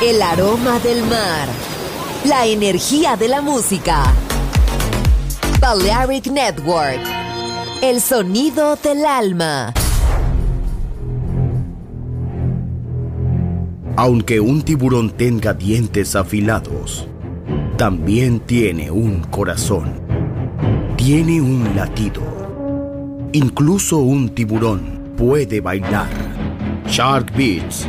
El aroma del mar. La energía de la música. Balearic Network. El sonido del alma. Aunque un tiburón tenga dientes afilados, también tiene un corazón. Tiene un latido. Incluso un tiburón puede bailar. Shark Beats.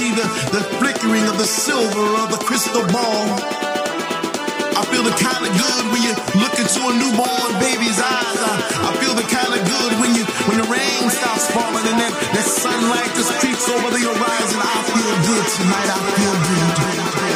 see the, the flickering of the silver of the crystal ball. I feel the kind of good when you look into a newborn baby's eyes. I, I feel the kind of good when you when the rain stops falling and that, that sunlight just creeps over the horizon. I feel good tonight. I feel good.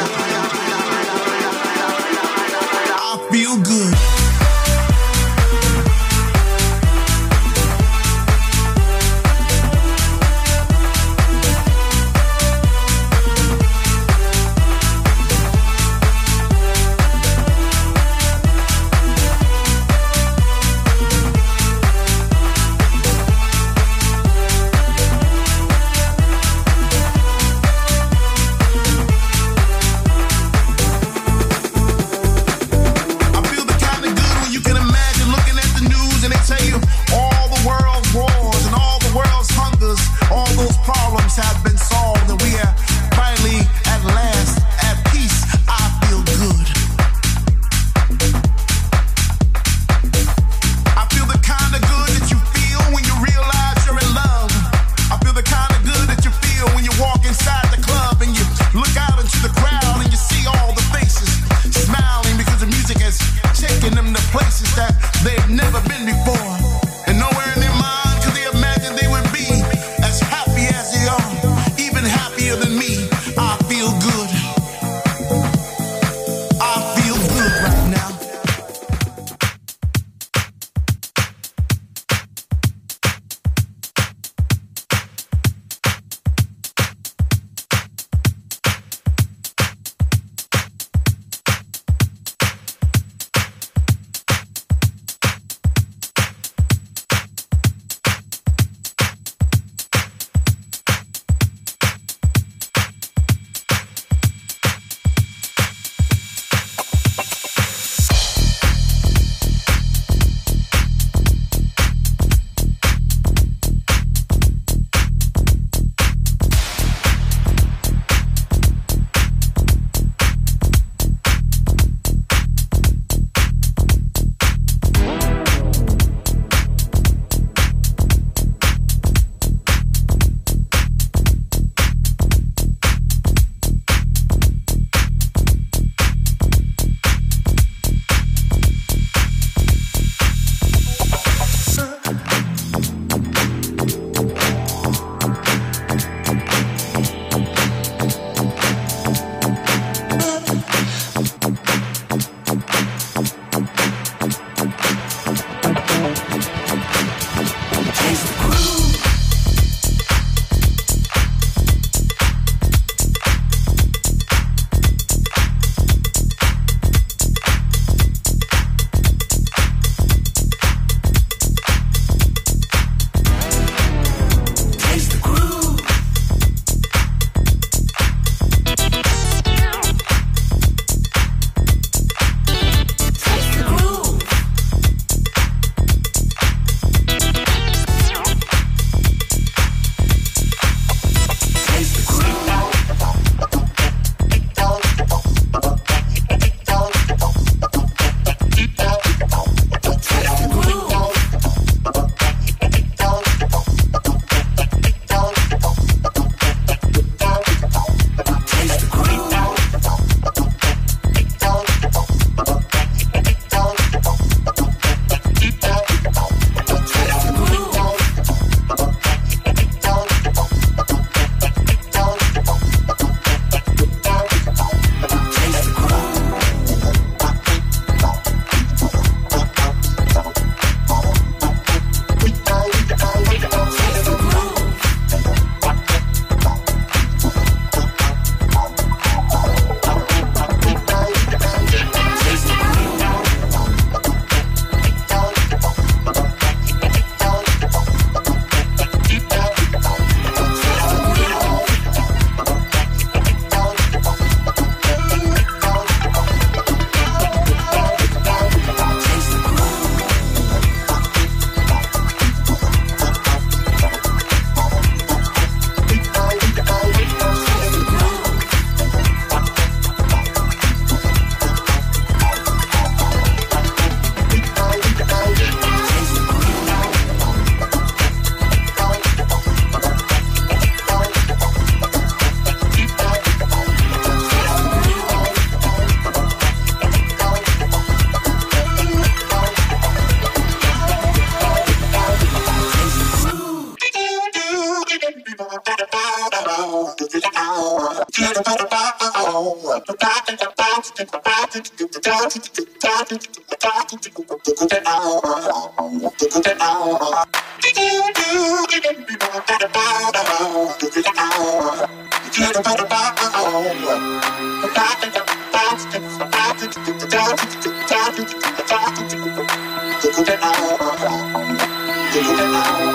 Do you know?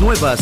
Nuevas